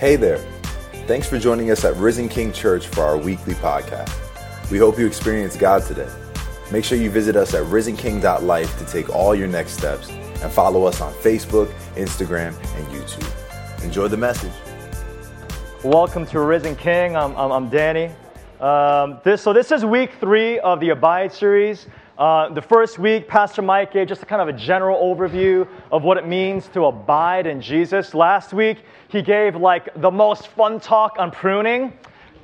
Hey there. Thanks for joining us at Risen King Church for our weekly podcast. We hope you experience God today. Make sure you visit us at risenking.life to take all your next steps and follow us on Facebook, Instagram, and YouTube. Enjoy the message. Welcome to Risen King. I'm, I'm, I'm Danny. Um, this, so, this is week three of the Abide series. Uh, the first week, Pastor Mike gave just a kind of a general overview of what it means to abide in Jesus. Last week, he gave like the most fun talk on pruning.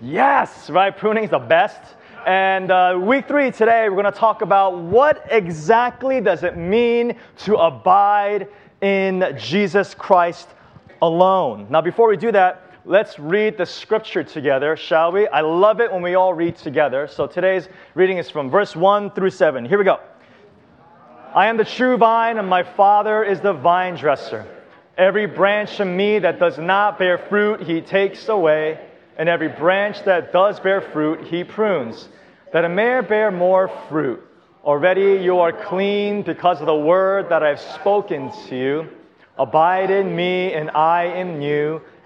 Yes, right? Pruning is the best. And uh, week three today, we're going to talk about what exactly does it mean to abide in Jesus Christ alone. Now, before we do that, let's read the scripture together, shall we? I love it when we all read together. So today's reading is from verse 1 through 7. Here we go. I am the true vine, and my Father is the vine dresser. Every branch in me that does not bear fruit, he takes away, and every branch that does bear fruit, he prunes, that it may bear more fruit. Already you are clean because of the word that I've spoken to you. Abide in me, and I in you.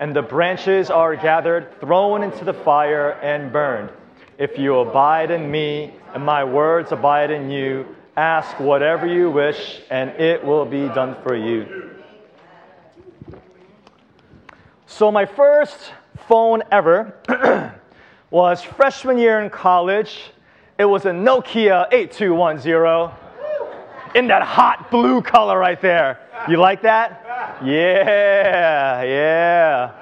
and the branches are gathered, thrown into the fire, and burned. If you abide in me, and my words abide in you, ask whatever you wish, and it will be done for you. So, my first phone ever was freshman year in college. It was a Nokia 8210 in that hot blue color right there. You like that? Yeah, yeah.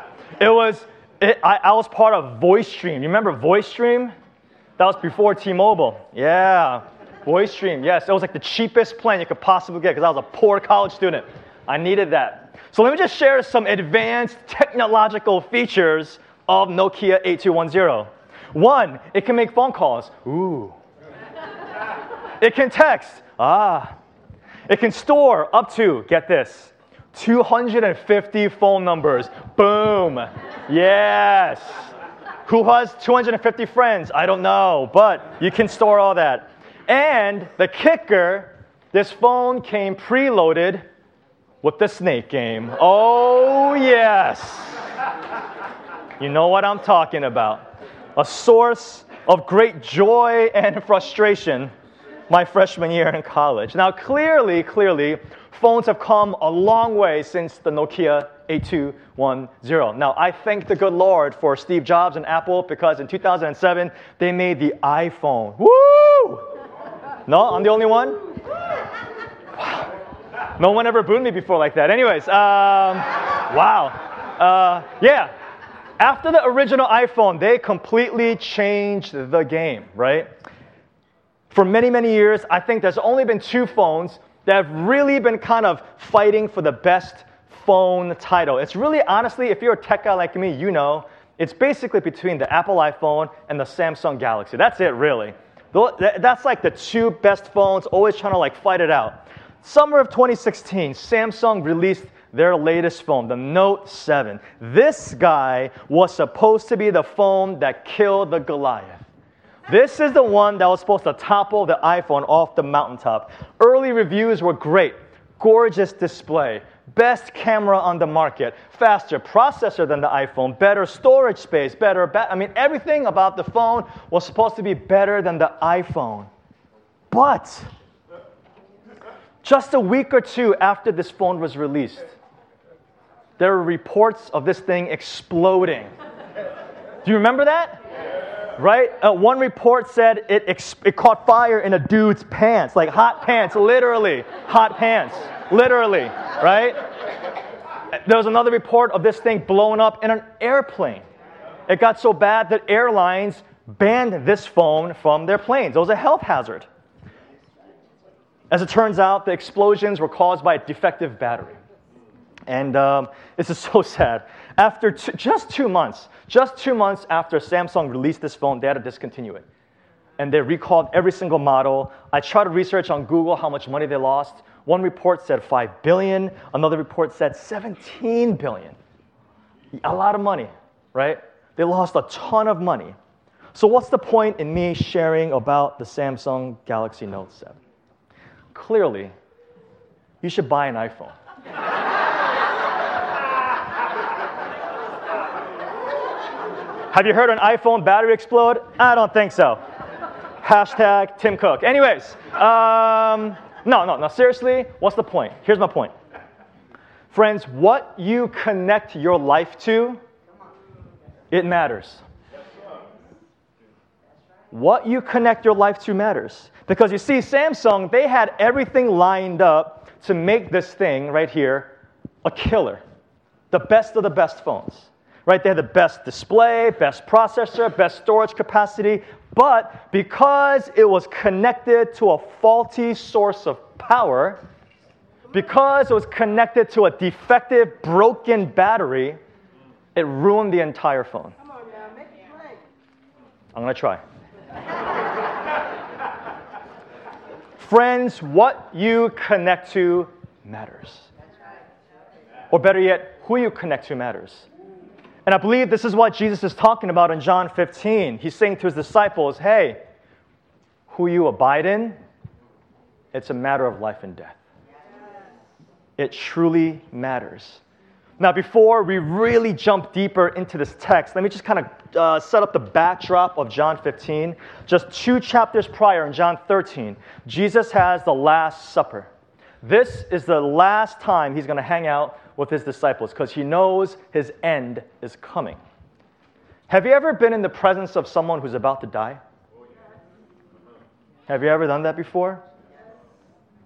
It was, it, I, I was part of VoiceStream. You remember VoiceStream? That was before T Mobile. Yeah, VoiceStream. Yes, it was like the cheapest plan you could possibly get because I was a poor college student. I needed that. So let me just share some advanced technological features of Nokia 8210. One, it can make phone calls. Ooh. it can text. Ah. It can store up to, get this, 250 phone numbers. Boom. Yes. Who has 250 friends? I don't know, but you can store all that. And the kicker this phone came preloaded with the snake game. Oh, yes. You know what I'm talking about. A source of great joy and frustration my freshman year in college. Now, clearly, clearly, phones have come a long way since the Nokia 8210. Now, I thank the good Lord for Steve Jobs and Apple because in 2007, they made the iPhone. Woo! No, I'm the only one? Wow. No one ever booed me before like that. Anyways, um, wow. Uh, yeah. After the original iPhone, they completely changed the game, right? for many, many years, I think there's only been two phones that have really been kind of fighting for the best phone title. It's really, honestly, if you're a tech guy like me, you know, it's basically between the Apple iPhone and the Samsung Galaxy. That's it, really. That's like the two best phones, always trying to like fight it out. Summer of 2016, Samsung released their latest phone, the Note 7. This guy was supposed to be the phone that killed the Goliath. This is the one that was supposed to topple the iPhone off the mountaintop. Early reviews were great. Gorgeous display, best camera on the market, faster processor than the iPhone, better storage space, better. Ba- I mean, everything about the phone was supposed to be better than the iPhone. But just a week or two after this phone was released, there were reports of this thing exploding. Do you remember that? Right? Uh, one report said it, ex- it caught fire in a dude's pants, like hot pants, literally, hot pants, literally, right? There was another report of this thing blowing up in an airplane. It got so bad that airlines banned this phone from their planes. It was a health hazard. As it turns out, the explosions were caused by a defective battery. And um, this is so sad. After just two months, just two months after Samsung released this phone, they had to discontinue it. And they recalled every single model. I tried to research on Google how much money they lost. One report said 5 billion, another report said 17 billion. A lot of money, right? They lost a ton of money. So, what's the point in me sharing about the Samsung Galaxy Note 7? Clearly, you should buy an iPhone. Have you heard an iPhone battery explode? I don't think so. Hashtag Tim Cook. Anyways, um, no, no, no, seriously, what's the point? Here's my point. Friends, what you connect your life to, it matters. What you connect your life to matters. Because you see, Samsung, they had everything lined up to make this thing right here a killer. The best of the best phones. Right? They had the best display, best processor, best storage capacity, but because it was connected to a faulty source of power, because it was connected to a defective, broken battery, it ruined the entire phone. On now, make it play. I'm going to try. Friends, what you connect to matters. Or better yet, who you connect to matters. And I believe this is what Jesus is talking about in John 15. He's saying to his disciples, hey, who you abide in, it's a matter of life and death. It truly matters. Now, before we really jump deeper into this text, let me just kind of uh, set up the backdrop of John 15. Just two chapters prior, in John 13, Jesus has the Last Supper. This is the last time he's going to hang out with his disciples because he knows his end is coming. Have you ever been in the presence of someone who's about to die? Have you ever done that before?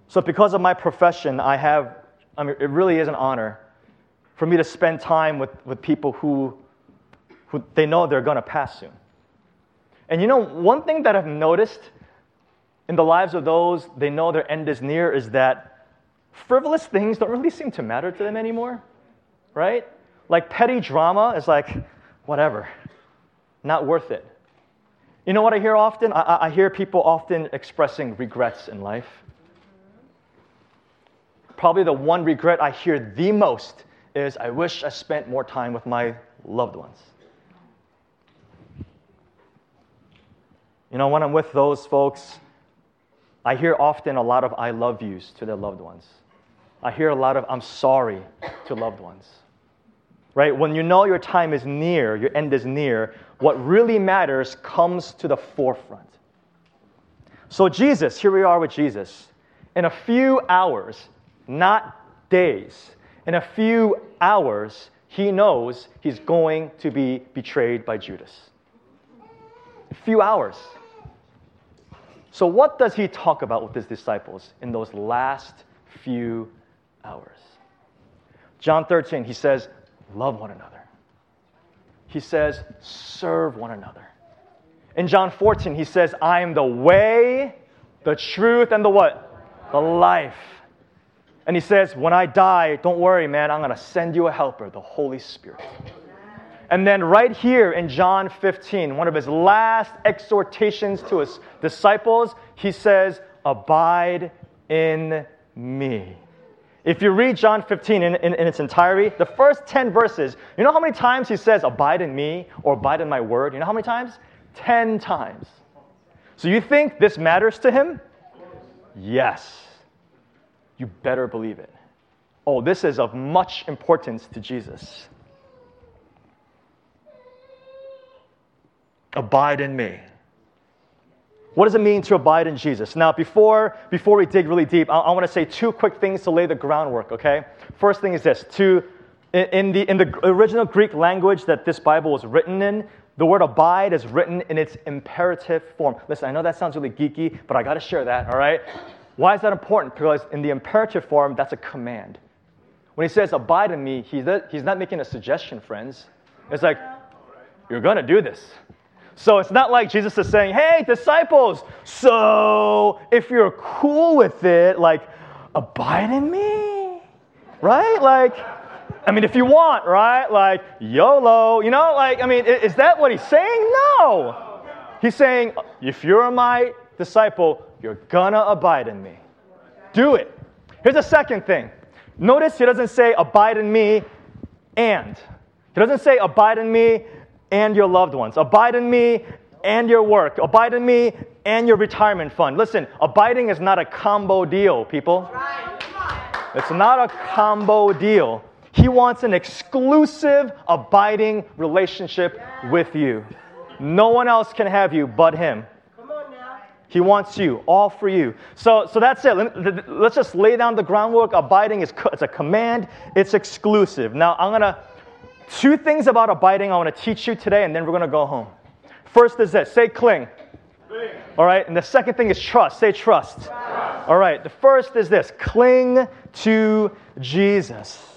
So, because of my profession, I have, I mean, it really is an honor for me to spend time with, with people who, who they know they're going to pass soon. And you know, one thing that I've noticed in the lives of those they know their end is near is that frivolous things don't really seem to matter to them anymore, right? Like petty drama is like, whatever, not worth it. You know what I hear often? I, I hear people often expressing regrets in life probably the one regret I hear the most is I wish I spent more time with my loved ones. You know, when I'm with those folks, I hear often a lot of I love yous to their loved ones. I hear a lot of I'm sorry to loved ones. Right? When you know your time is near, your end is near, what really matters comes to the forefront. So, Jesus, here we are with Jesus. In a few hours, not days. In a few hours, he knows he's going to be betrayed by Judas. A few hours. So, what does he talk about with his disciples in those last few hours? John 13, he says, Love one another. He says, Serve one another. In John 14, he says, I am the way, the truth, and the what? The life. And he says, When I die, don't worry, man, I'm going to send you a helper, the Holy Spirit. And then, right here in John 15, one of his last exhortations to his disciples, he says, Abide in me. If you read John 15 in, in, in, its entirety, the first 10 verses, you know how many times he says, Abide in me or abide in my word? You know how many times? 10 times. So you think this matters to him? Yes. You better believe it. Oh, this is of much importance to Jesus. Abide in me. What does it mean to abide in Jesus? Now, before, before we dig really deep, I, I want to say two quick things to lay the groundwork, okay? First thing is this to, in, the, in the original Greek language that this Bible was written in, the word abide is written in its imperative form. Listen, I know that sounds really geeky, but I got to share that, all right? Why is that important? Because in the imperative form, that's a command. When he says, abide in me, he's not, he's not making a suggestion, friends. It's like, you're going to do this. So it's not like Jesus is saying, hey, disciples, so if you're cool with it, like, abide in me, right? Like, I mean, if you want, right? Like, YOLO, you know, like, I mean, is that what he's saying? No. He's saying, if you're my disciple, you're gonna abide in me. Do it. Here's the second thing. Notice he doesn't say abide in me and. He doesn't say abide in me and your loved ones. Abide in me and your work. Abide in me and your retirement fund. Listen, abiding is not a combo deal, people. It's not a combo deal. He wants an exclusive, abiding relationship with you. No one else can have you but Him. He wants you, all for you. So, so that's it. Let's just lay down the groundwork. Abiding is it's a command, it's exclusive. Now, I'm going to, two things about abiding I want to teach you today, and then we're going to go home. First is this say cling. cling. All right. And the second thing is trust. Say trust. trust. All right. The first is this cling to Jesus.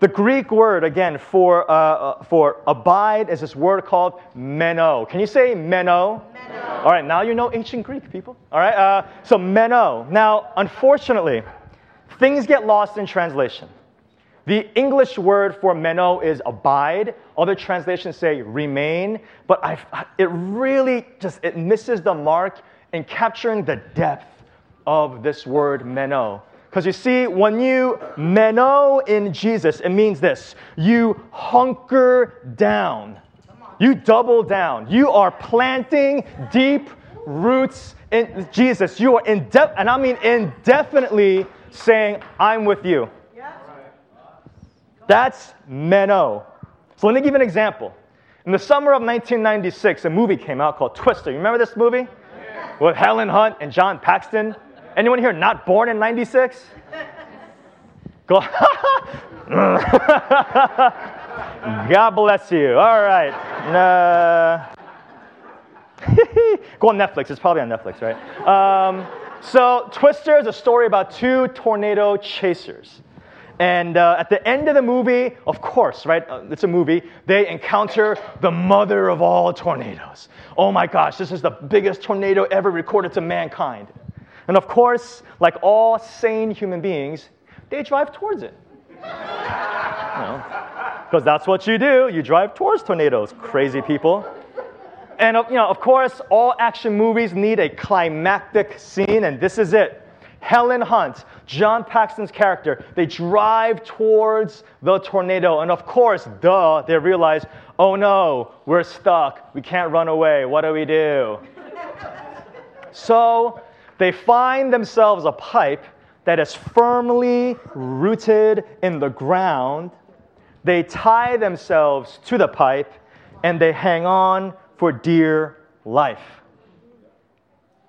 The Greek word, again, for, uh, uh, for abide is this word called meno. Can you say meno? meno. All right, now you know ancient Greek, people. All right, uh, so meno. Now, unfortunately, things get lost in translation. The English word for meno is abide. Other translations say remain, but I, it really just it misses the mark in capturing the depth of this word meno. Because you see, when you meno in Jesus, it means this you hunker down, you double down, you are planting deep roots in Jesus. You are in depth, and I mean indefinitely saying, I'm with you. That's meno. So let me give you an example. In the summer of 1996, a movie came out called Twister. You remember this movie? Yeah. With Helen Hunt and John Paxton. Anyone here not born in 96? Go. God bless you. All right. Uh, go on Netflix. It's probably on Netflix, right? Um, so, Twister is a story about two tornado chasers. And uh, at the end of the movie, of course, right? Uh, it's a movie. They encounter the mother of all tornadoes. Oh my gosh, this is the biggest tornado ever recorded to mankind. And of course, like all sane human beings, they drive towards it. Because you know, that's what you do. You drive towards tornadoes, crazy people. And you know, of course, all action movies need a climactic scene, and this is it. Helen Hunt, John Paxton's character, they drive towards the tornado. And of course, duh, they realize, oh no, we're stuck. We can't run away. What do we do? so they find themselves a pipe that is firmly rooted in the ground. They tie themselves to the pipe and they hang on for dear life.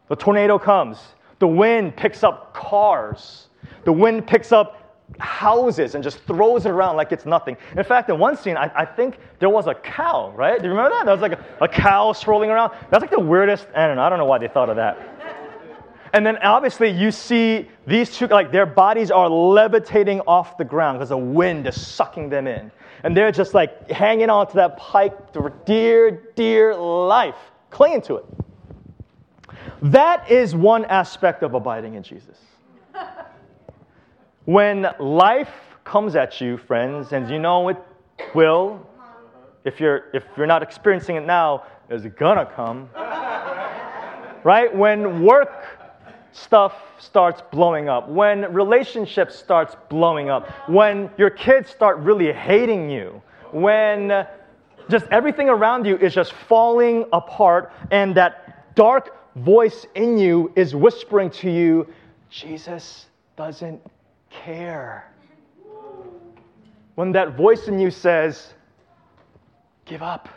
The tornado comes. The wind picks up cars. The wind picks up houses and just throws it around like it's nothing. In fact, in one scene, I, I think there was a cow, right? Do you remember that? There was like a, a cow swirling around. That's like the weirdest, I don't know, I don't know why they thought of that. And then obviously you see these two, like their bodies are levitating off the ground because the wind is sucking them in. And they're just like hanging on to that pipe for dear, dear life, clinging to it. That is one aspect of abiding in Jesus. When life comes at you, friends, and you know it will, if you're, if you're not experiencing it now, it's gonna come. right? When work stuff starts blowing up, when relationships starts blowing up, when your kids start really hating you, when just everything around you is just falling apart and that dark voice in you is whispering to you, Jesus doesn't care. When that voice in you says, give up.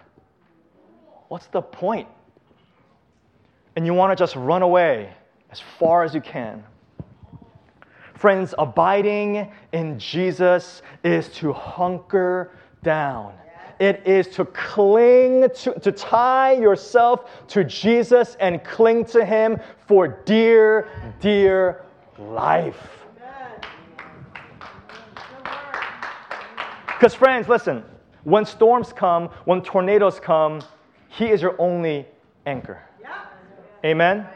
What's the point? And you want to just run away as far as you can. Friends, abiding in Jesus is to hunker down. It is to cling to, to tie yourself to Jesus and cling to Him for dear, dear life. Because, friends, listen, when storms come, when tornadoes come, He is your only anchor. Amen?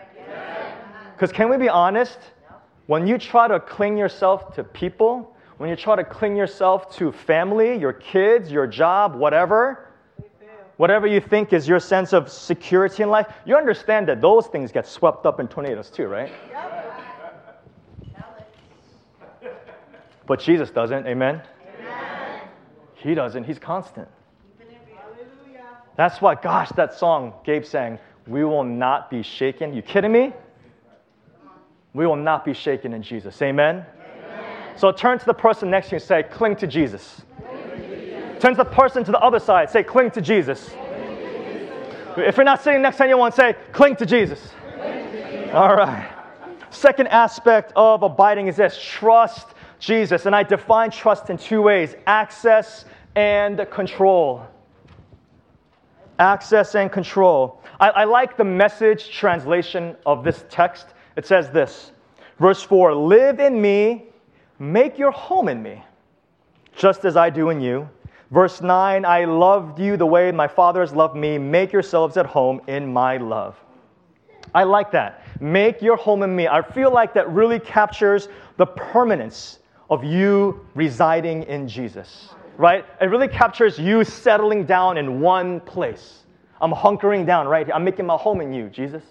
Because can we be honest? When you try to cling yourself to people, when you try to cling yourself to family, your kids, your job, whatever, whatever you think is your sense of security in life, you understand that those things get swept up in tornadoes too, right? But Jesus doesn't, amen? amen? He doesn't, he's constant. That's why, gosh, that song Gabe sang, We will not be shaken. You kidding me? We will not be shaken in Jesus. Amen? So turn to the person next to you and say, Cling to Jesus. Turn to the person to the other side, say, Cling to Jesus. Cling to Jesus. If you're not sitting next to anyone, say, Cling to Jesus. Cling to Jesus. All right. Second aspect of abiding is this trust Jesus. And I define trust in two ways access and control. Access and control. I, I like the message translation of this text. It says this Verse 4 Live in me, make your home in me, just as I do in you. Verse 9 I loved you the way my Father has loved me. Make yourselves at home in my love. I like that. Make your home in me. I feel like that really captures the permanence of you residing in Jesus, right? It really captures you settling down in one place. I'm hunkering down right here. I'm making my home in you, Jesus.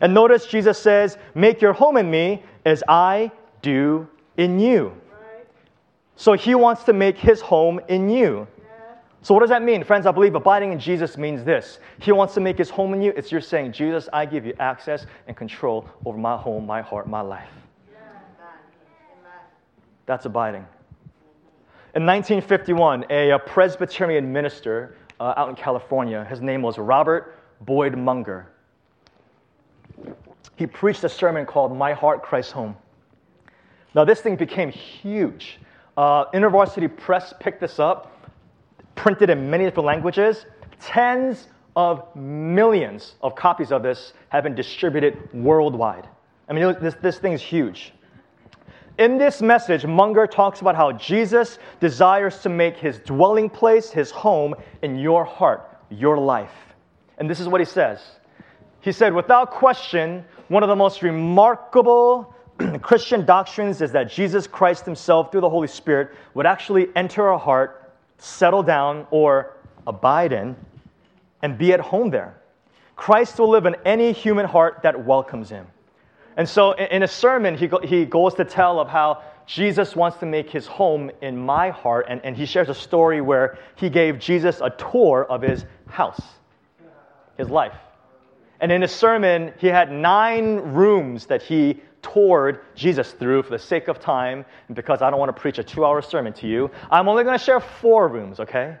And notice Jesus says, Make your home in me as I do in you. So he wants to make his home in you. So, what does that mean? Friends, I believe abiding in Jesus means this. He wants to make his home in you. It's you're saying, Jesus, I give you access and control over my home, my heart, my life. That's abiding. In 1951, a, Presbyterian minister uh, out in California, his name was Robert Boyd Munger. He preached a sermon called My Heart Christ Home. Now, this thing became huge. Uh, InterVarsity Press picked this up, printed in many different languages. Tens of millions of copies of this have been distributed worldwide. I mean, this, this thing is huge. In this message, Munger talks about how Jesus desires to make his dwelling place, his home, in your heart, your life. And this is what he says. He said, without question, one of the most remarkable Christian doctrines is that Jesus Christ himself, through the Holy Spirit, would actually enter our heart, settle down, or abide in, and be at home there. Christ will live in any human heart that welcomes him. And so in a sermon, he, he goes to tell of how Jesus wants to make his home in my heart. And, and he shares a story where he gave Jesus a tour of his house, his life. And in his sermon, he had nine rooms that he toured Jesus through for the sake of time. And because I don't want to preach a two hour sermon to you, I'm only going to share four rooms, okay?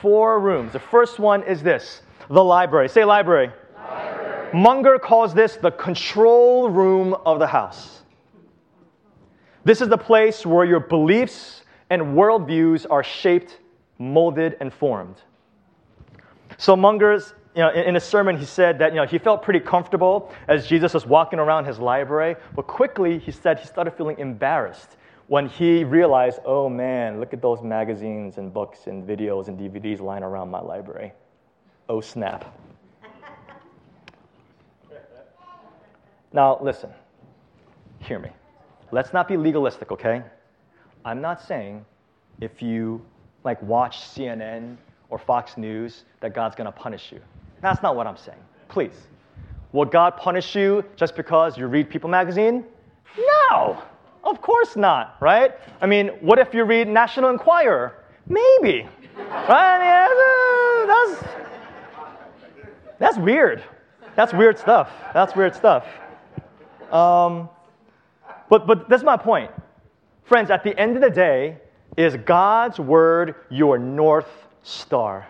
Four rooms. The first one is this the library. Say library. Munger calls this the control room of the house. This is the place where your beliefs and worldviews are shaped, molded, and formed. So Munger's, you know, in a sermon, he said that you know, he felt pretty comfortable as Jesus was walking around his library, but quickly he said he started feeling embarrassed when he realized, oh man, look at those magazines and books and videos and DVDs lying around my library. Oh snap. Now, listen, hear me. Let's not be legalistic, okay? I'm not saying if you like watch CNN or Fox News that God's going to punish you. That's not what I'm saying. Please. Will God punish you just because you read People magazine? No. Of course not, right? I mean, what if you read National Enquirer? Maybe. right? I mean, that's, that's, that's weird. That's weird stuff. That's weird stuff. Um, but, but that's my point. Friends, at the end of the day, is God's word your north star?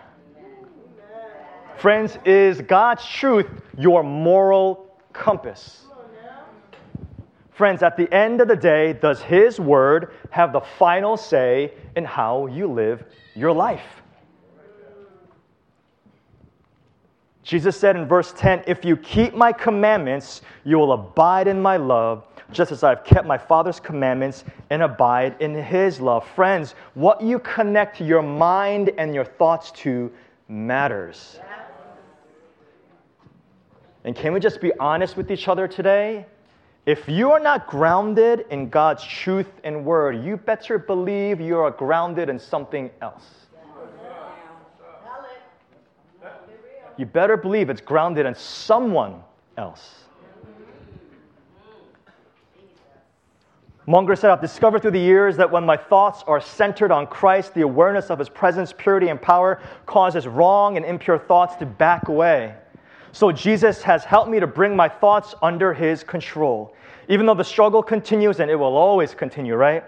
Friends, is God's truth your moral compass? Friends, at the end of the day, does His word have the final say in how you live your life? Jesus said in verse 10 If you keep my commandments, you will abide in my love, just as I've kept my Father's commandments and abide in his love. Friends, what you connect your mind and your thoughts to matters. And can we just be honest with each other today? If you are not grounded in God's truth and word, you better believe you are grounded in something else. You better believe it's grounded in someone else. Munger said, I've discovered through the years that when my thoughts are centered on Christ, the awareness of his presence, purity, and power causes wrong and impure thoughts to back away. So Jesus has helped me to bring my thoughts under his control. Even though the struggle continues, and it will always continue, right?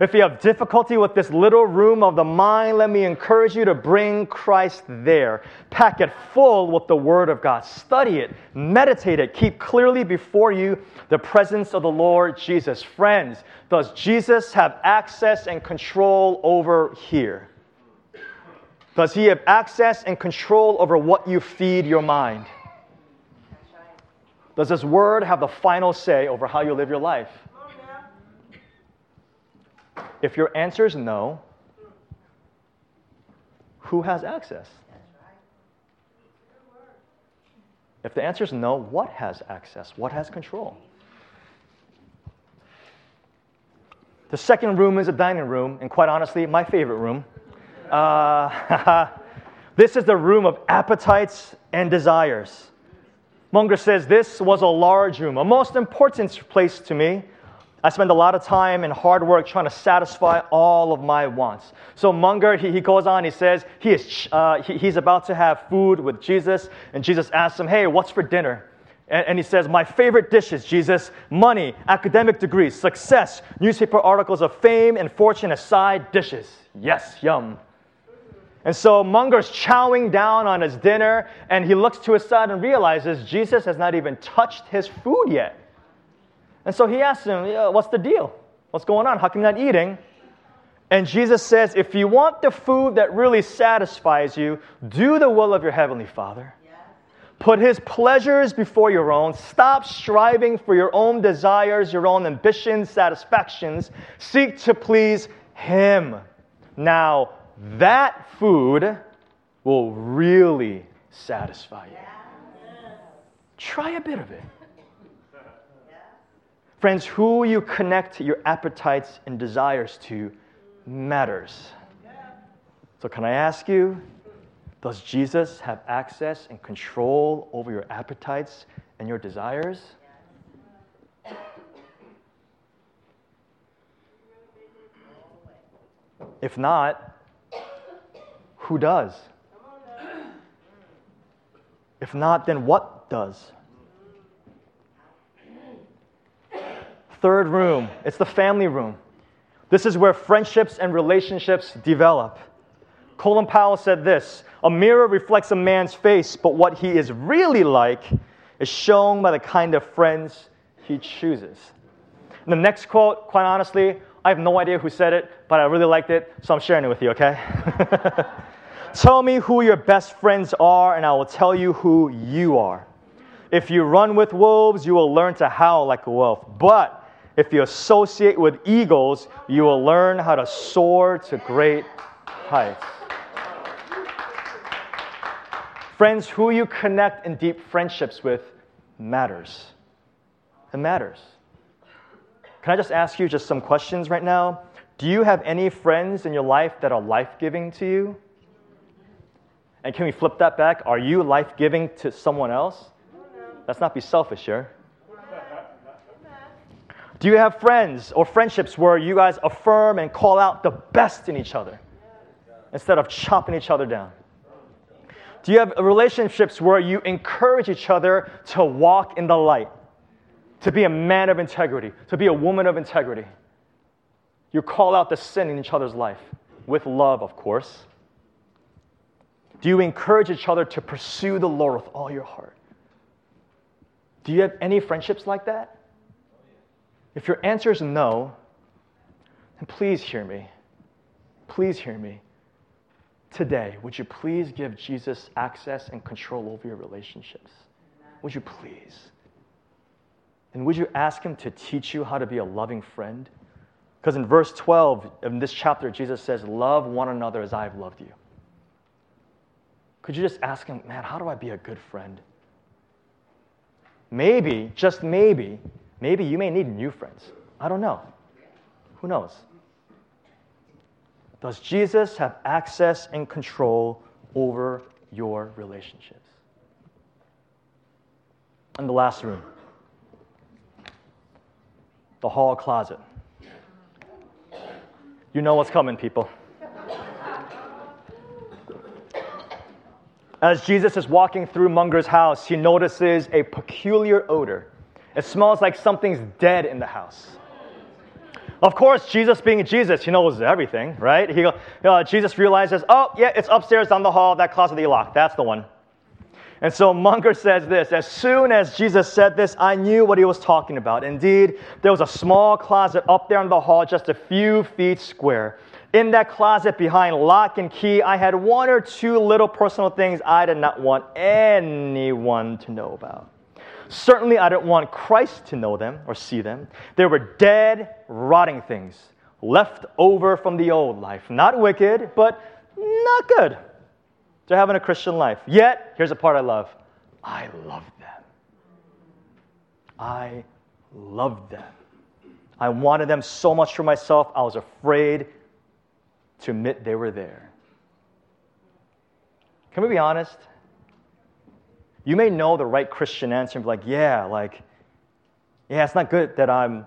If you have difficulty with this little room of the mind, let me encourage you to bring Christ there. Pack it full with the Word of God. Study it, meditate it, keep clearly before you the presence of the Lord Jesus. Friends, does Jesus have access and control over here? Does he have access and control over what you feed your mind? Does this Word have the final say over how you live your life? If your answer is no, who has access? If the answer is no, what has access? What has control? The second room is a dining room, and quite honestly, my favorite room. Uh, this is the room of appetites and desires. Munger says this was a large room, a most important place to me. I spend a lot of time and hard work trying to satisfy all of my wants. So Munger, he, he goes on, he says he is, uh, he, he's about to have food with Jesus, and Jesus asks him, Hey, what's for dinner? And, and he says, My favorite dishes, Jesus, money, academic degrees, success, newspaper articles of fame and fortune aside dishes. Yes, yum. And so Munger's chowing down on his dinner, and he looks to his side and realizes Jesus has not even touched his food yet. And so he asks him, What's the deal? What's going on? How come you're not eating? And Jesus says, If you want the food that really satisfies you, do the will of your heavenly Father. Put his pleasures before your own. Stop striving for your own desires, your own ambitions, satisfactions. Seek to please him. Now, that food will really satisfy you. Try a bit of it. Friends, who you connect your appetites and desires to matters. So, can I ask you, does Jesus have access and control over your appetites and your desires? If not, who does? If not, then what does? Third room, it's the family room. This is where friendships and relationships develop. Colin Powell said this A mirror reflects a man's face, but what he is really like is shown by the kind of friends he chooses. And the next quote, quite honestly, I have no idea who said it, but I really liked it, so I'm sharing it with you, okay? tell me who your best friends are, and I will tell you who you are. If you run with wolves, you will learn to howl like a wolf. But if you associate with eagles, you will learn how to soar to great heights. Friends, who you connect in deep friendships with matters. It matters. Can I just ask you just some questions right now? Do you have any friends in your life that are life giving to you? And can we flip that back? Are you life giving to someone else? Let's not be selfish here. Do you have friends or friendships where you guys affirm and call out the best in each other instead of chopping each other down? Do you have relationships where you encourage each other to walk in the light? to be a man of integrity, to be a woman of integrity. You call out the sin in each other's life with love, of course. Do you encourage each other to pursue the Lord with all your heart? Do you have any friendships like that? If your answer is no, then please hear me. Please hear me. Today, would you please give Jesus access and control over your relationships? Would you please? And would you ask him to teach you how to be a loving friend? Because in verse 12 in this chapter, Jesus says, Love one another as I've loved you. Could you just ask him, man, how do I be a good friend? Maybe, just maybe, Maybe you may need new friends. I don't know. Who knows? Does Jesus have access and control over your relationships? And the last room the hall closet. You know what's coming, people. As Jesus is walking through Munger's house, he notices a peculiar odor. It smells like something's dead in the house. Of course, Jesus being Jesus, he knows everything, right? He, uh, Jesus realizes, oh, yeah, it's upstairs down the hall, that closet that you locked. That's the one. And so Munger says this As soon as Jesus said this, I knew what he was talking about. Indeed, there was a small closet up there in the hall, just a few feet square. In that closet behind lock and key, I had one or two little personal things I did not want anyone to know about. Certainly, I didn't want Christ to know them or see them. They were dead, rotting things left over from the old life. Not wicked, but not good They're having a Christian life. Yet, here's a part I love I love them. I loved them. I wanted them so much for myself, I was afraid to admit they were there. Can we be honest? You may know the right Christian answer and be like, yeah, like, yeah, it's not good that I'm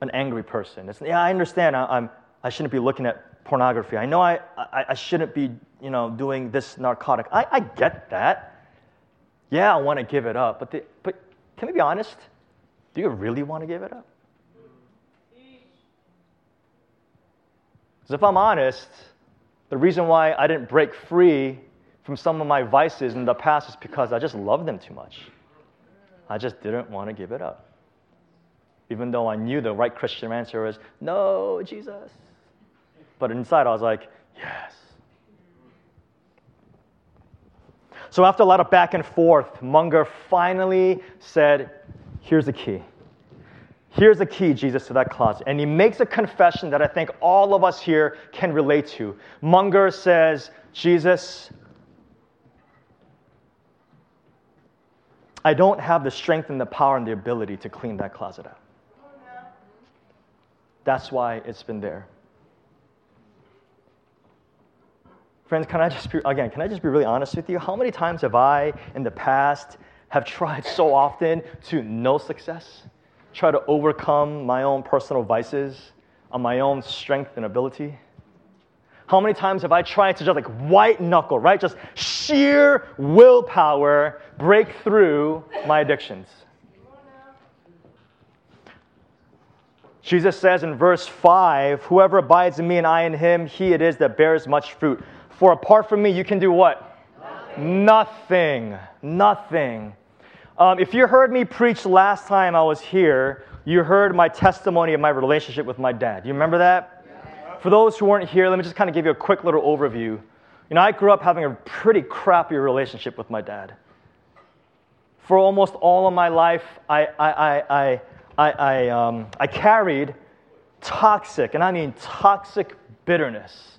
an angry person. It's, yeah, I understand. I, I'm, I shouldn't be looking at pornography. I know I, I, I shouldn't be, you know, doing this narcotic. I, I get that. Yeah, I want to give it up. But, the, but can we be honest? Do you really want to give it up? Because if I'm honest, the reason why I didn't break free from some of my vices in the past is because I just loved them too much. I just didn't want to give it up. Even though I knew the right Christian answer was, no, Jesus. But inside I was like, yes. So after a lot of back and forth, Munger finally said, here's the key. Here's the key, Jesus, to that closet. And he makes a confession that I think all of us here can relate to. Munger says, Jesus, I don't have the strength and the power and the ability to clean that closet out. That's why it's been there. Friends, can I just be, again, can I just be really honest with you? How many times have I in the past have tried so often to no success? Try to overcome my own personal vices on my own strength and ability? How many times have I tried to just like white knuckle, right? Just sheer willpower break through my addictions? Jesus says in verse 5 Whoever abides in me and I in him, he it is that bears much fruit. For apart from me, you can do what? Nothing. Nothing. Nothing. Um, if you heard me preach last time I was here, you heard my testimony of my relationship with my dad. You remember that? Yeah. For those who weren't here, let me just kind of give you a quick little overview. You know, I grew up having a pretty crappy relationship with my dad. For almost all of my life, I, I, I, I, I, I, um, I carried toxic, and I mean toxic bitterness,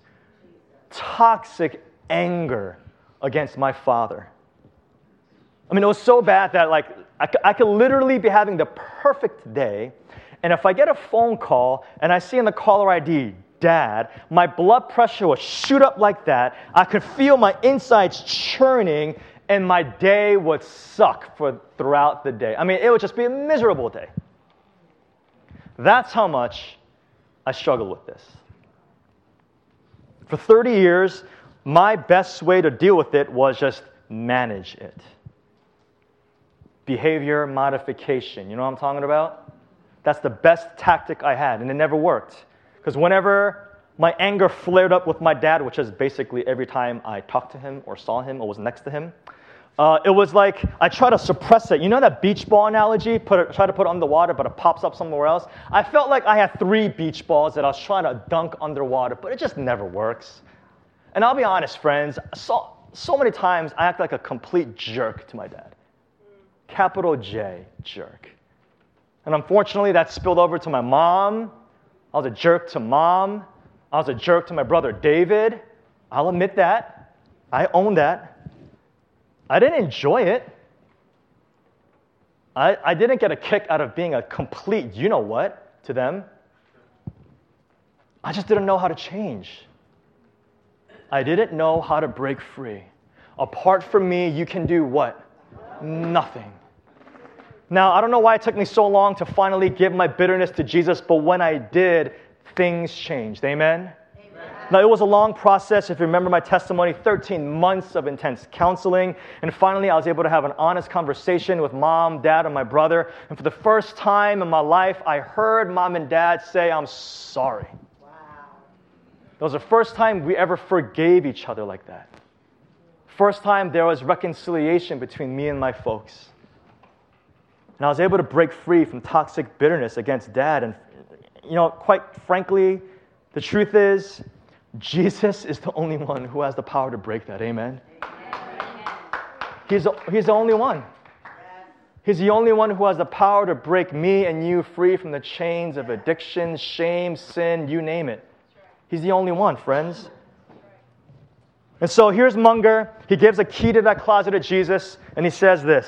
toxic anger against my father. I mean, it was so bad that like I, I could literally be having the perfect day, and if I get a phone call and I see in the caller ID, dad, my blood pressure would shoot up like that. I could feel my insides churning, and my day would suck for throughout the day. I mean, it would just be a miserable day. That's how much I struggled with this. For 30 years, my best way to deal with it was just manage it behavior modification. You know what I'm talking about? That's the best tactic I had, and it never worked. Because whenever my anger flared up with my dad, which is basically every time I talked to him or saw him or was next to him, uh, it was like I try to suppress it. You know that beach ball analogy? Put it, try to put it underwater, but it pops up somewhere else. I felt like I had three beach balls that I was trying to dunk underwater, but it just never works. And I'll be honest, friends, so, so many times I act like a complete jerk to my dad capital J, jerk. And unfortunately, that spilled over to my mom. I was a jerk to mom. I was a jerk to my brother David. I'll admit that. I own that. I didn't enjoy it. I, I didn't get a kick out of being a complete, you know what, to them. I just didn't know how to change. I didn't know how to break free. Apart from me, you can do what? Nothing. Now, I don't know why it took me so long to finally give my bitterness to Jesus, but when I did, things changed. Amen? Now, it was a long process. If you remember my testimony, 13 months of intense counseling. And finally, I was able to have an honest conversation with mom, dad, and my brother. And for the first time in my life, I heard mom and dad say, I'm sorry. Wow. That was the first time we ever forgave each other like that. First time there was reconciliation between me and my folks. And I was able to break free from toxic bitterness against dad. And, you know, quite frankly, the truth is, Jesus is the only one who has the power to break that. Amen. He's, he's the only one. He's the only one who has the power to break me and you free from the chains of addiction, shame, sin, you name it. He's the only one, friends. And so here's Munger. He gives a key to that closet to Jesus, and he says this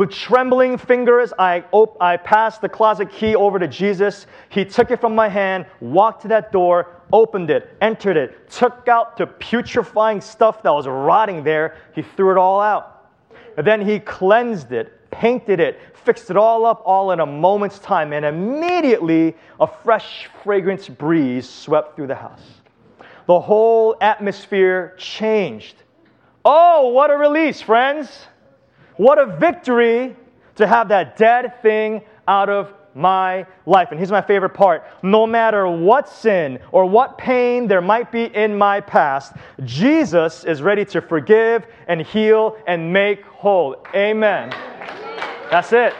With trembling fingers, I, op- I passed the closet key over to Jesus. He took it from my hand, walked to that door, opened it, entered it, took out the putrefying stuff that was rotting there. He threw it all out. And then he cleansed it, painted it, fixed it all up, all in a moment's time. And immediately, a fresh, fragrance breeze swept through the house. The whole atmosphere changed. Oh, what a release, friends! What a victory to have that dead thing out of my life. And here's my favorite part no matter what sin or what pain there might be in my past, Jesus is ready to forgive and heal and make whole. Amen. That's it.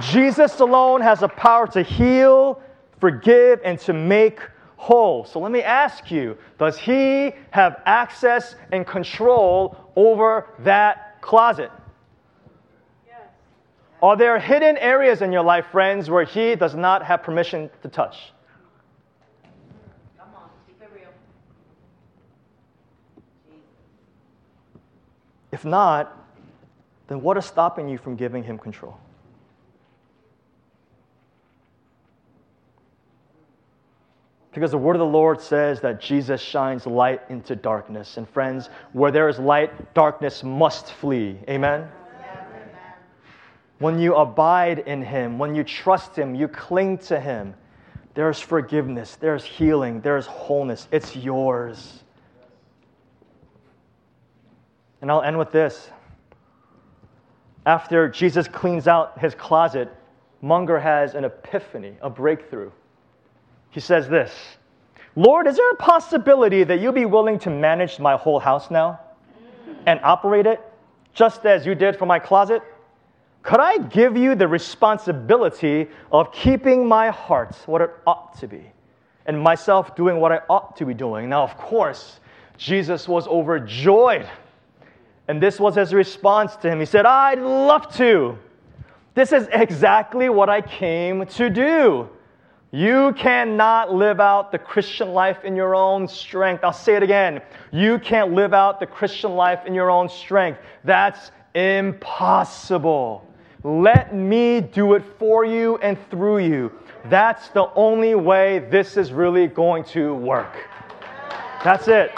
Jesus alone has the power to heal, forgive, and to make whole. So let me ask you Does he have access and control over that closet? Are there hidden areas in your life, friends, where He does not have permission to touch? Come on, keep it real. If not, then what is stopping you from giving Him control? Because the word of the Lord says that Jesus shines light into darkness. And friends, where there is light, darkness must flee. Amen? When you abide in Him, when you trust Him, you cling to Him, there's forgiveness, there's healing, there's wholeness. It's yours. And I'll end with this. After Jesus cleans out his closet, Munger has an epiphany, a breakthrough. He says this Lord, is there a possibility that you'll be willing to manage my whole house now and operate it just as you did for my closet? Could I give you the responsibility of keeping my heart what it ought to be and myself doing what I ought to be doing? Now, of course, Jesus was overjoyed. And this was his response to him. He said, I'd love to. This is exactly what I came to do. You cannot live out the Christian life in your own strength. I'll say it again. You can't live out the Christian life in your own strength. That's impossible. Let me do it for you and through you. That's the only way this is really going to work. That's it.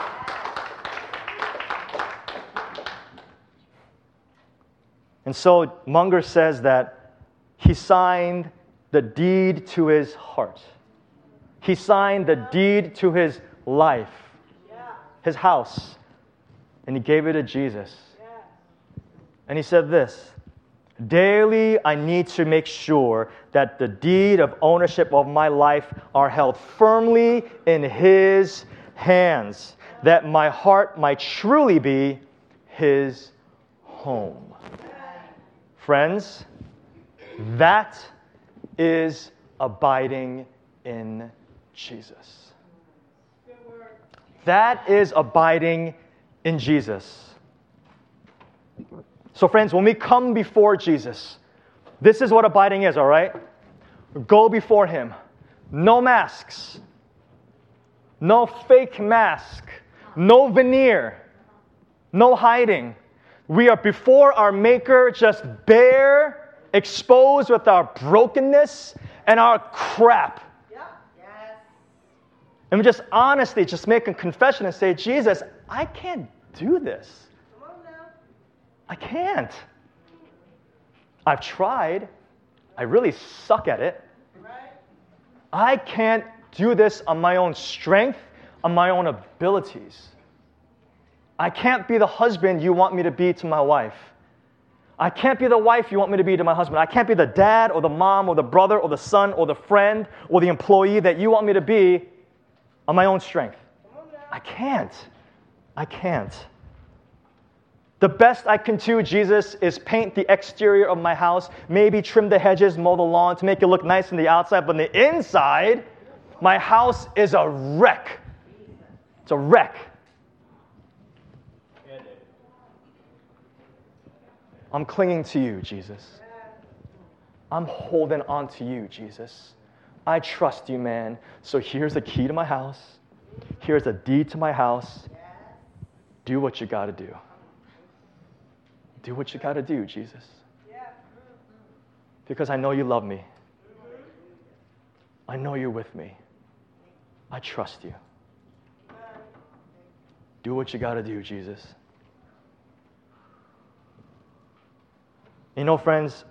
And so Munger says that he signed the deed to his heart. He signed the deed to his life, his house, and he gave it to Jesus. And he said this Daily, I need to make sure that the deed of ownership of my life are held firmly in His hands, that my heart might truly be His home. Friends, that is abiding in Jesus. That is abiding in Jesus. So, friends, when we come before Jesus, this is what abiding is, all right? Go before Him. No masks, no fake mask, no veneer, no hiding. We are before our Maker, just bare, exposed with our brokenness and our crap. And we just honestly just make a confession and say, Jesus, I can't do this. I can't. I've tried. I really suck at it. I can't do this on my own strength, on my own abilities. I can't be the husband you want me to be to my wife. I can't be the wife you want me to be to my husband. I can't be the dad or the mom or the brother or the son or the friend or the employee that you want me to be on my own strength. I can't. I can't. The best I can do, Jesus, is paint the exterior of my house, maybe trim the hedges, mow the lawn to make it look nice on the outside, but on the inside, my house is a wreck. It's a wreck. I'm clinging to you, Jesus. I'm holding on to you, Jesus. I trust you, man. So here's the key to my house. Here's a deed to my house. Do what you got to do. Do what you got to do, Jesus. Because I know you love me. I know you're with me. I trust you. Do what you got to do, Jesus. You know, friends,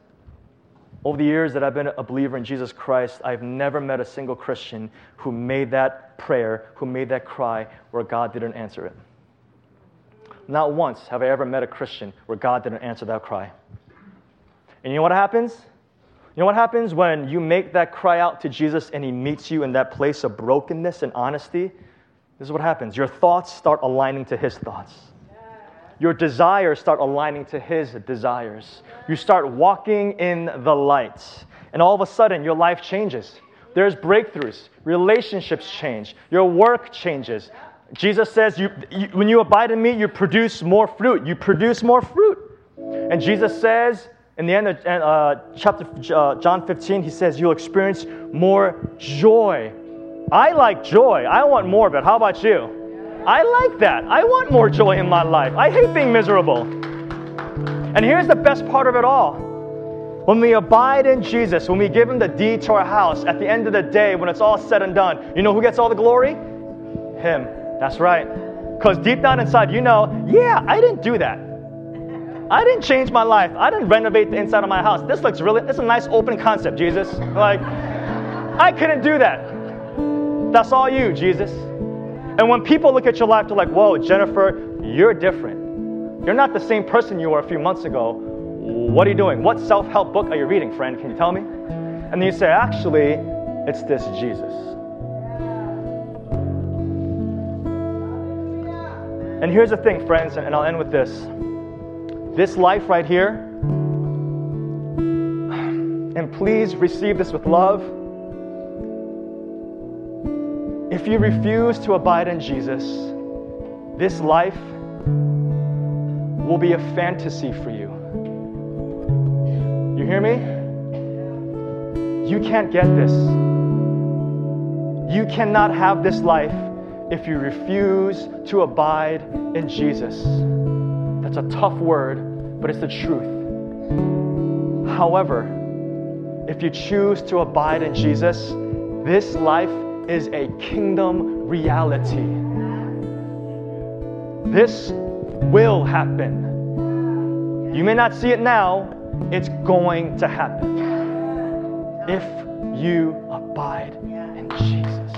over the years that I've been a believer in Jesus Christ, I've never met a single Christian who made that prayer, who made that cry, where God didn't answer it. Not once have I ever met a Christian where God didn't answer that cry. And you know what happens? You know what happens when you make that cry out to Jesus and He meets you in that place of brokenness and honesty? This is what happens. Your thoughts start aligning to His thoughts your desires start aligning to His desires. You start walking in the light. And all of a sudden, your life changes. There's breakthroughs, relationships change, your work changes. Jesus says, you, you, when you abide in me, you produce more fruit. You produce more fruit. And Jesus says, in the end of uh, chapter uh, John 15, he says, You'll experience more joy. I like joy. I want more it. How about you? I like that. I want more joy in my life. I hate being miserable. And here's the best part of it all. When we abide in Jesus, when we give Him the deed to our house, at the end of the day, when it's all said and done, you know who gets all the glory? Him. That's right. Because deep down inside, you know, yeah, I didn't do that. I didn't change my life. I didn't renovate the inside of my house. This looks really, it's a nice open concept, Jesus. Like, I couldn't do that. That's all you, Jesus. And when people look at your life, they're like, whoa, Jennifer, you're different. You're not the same person you were a few months ago. What are you doing? What self help book are you reading, friend? Can you tell me? And then you say, actually, it's this Jesus. And here's the thing, friends, and I'll end with this. This life right here, and please receive this with love if you refuse to abide in Jesus, this life will be a fantasy for you. You hear me? You can't get this. You cannot have this life if you refuse to abide in Jesus. That's a tough word, but it's the truth. However, if you choose to abide in Jesus, this life is a kingdom reality. This will happen. You may not see it now, it's going to happen. If you abide in Jesus.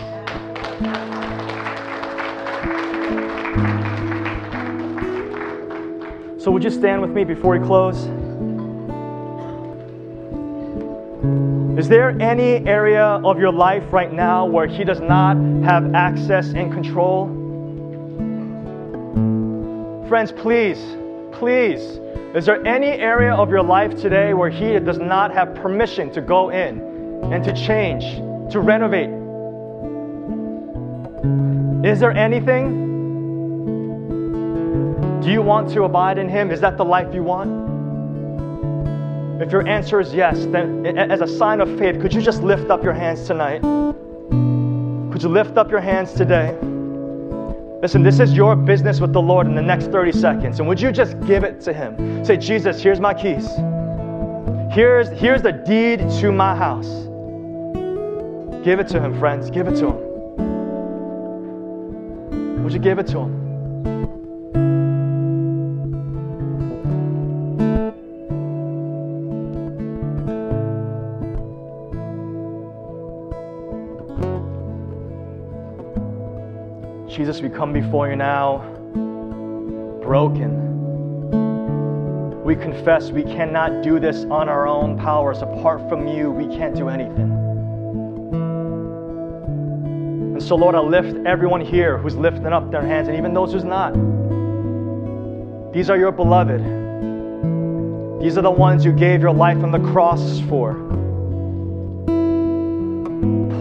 So, would you stand with me before we close? Is there any area of your life right now where He does not have access and control? Friends, please, please, is there any area of your life today where He does not have permission to go in and to change, to renovate? Is there anything? Do you want to abide in Him? Is that the life you want? If your answer is yes, then as a sign of faith, could you just lift up your hands tonight? Could you lift up your hands today? Listen, this is your business with the Lord in the next 30 seconds. And would you just give it to Him? Say, Jesus, here's my keys. Here's, here's the deed to my house. Give it to Him, friends. Give it to Him. Would you give it to Him? Jesus, we come before you now broken. We confess we cannot do this on our own powers. Apart from you, we can't do anything. And so, Lord, I lift everyone here who's lifting up their hands, and even those who's not. These are your beloved. These are the ones you gave your life on the cross for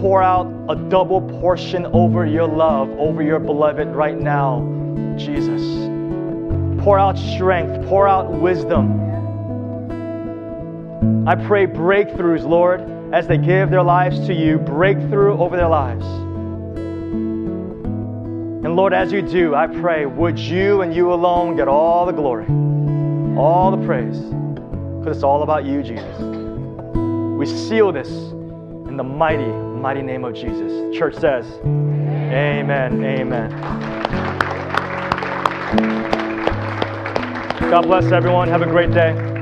pour out a double portion over your love, over your beloved right now, Jesus. Pour out strength, pour out wisdom. I pray breakthroughs, Lord, as they give their lives to you, breakthrough over their lives. And Lord, as you do, I pray, would you and you alone get all the glory, all the praise, because it's all about you, Jesus. We seal this in the mighty, mighty name of Jesus. Church says, Amen. Amen. God bless everyone. Have a great day.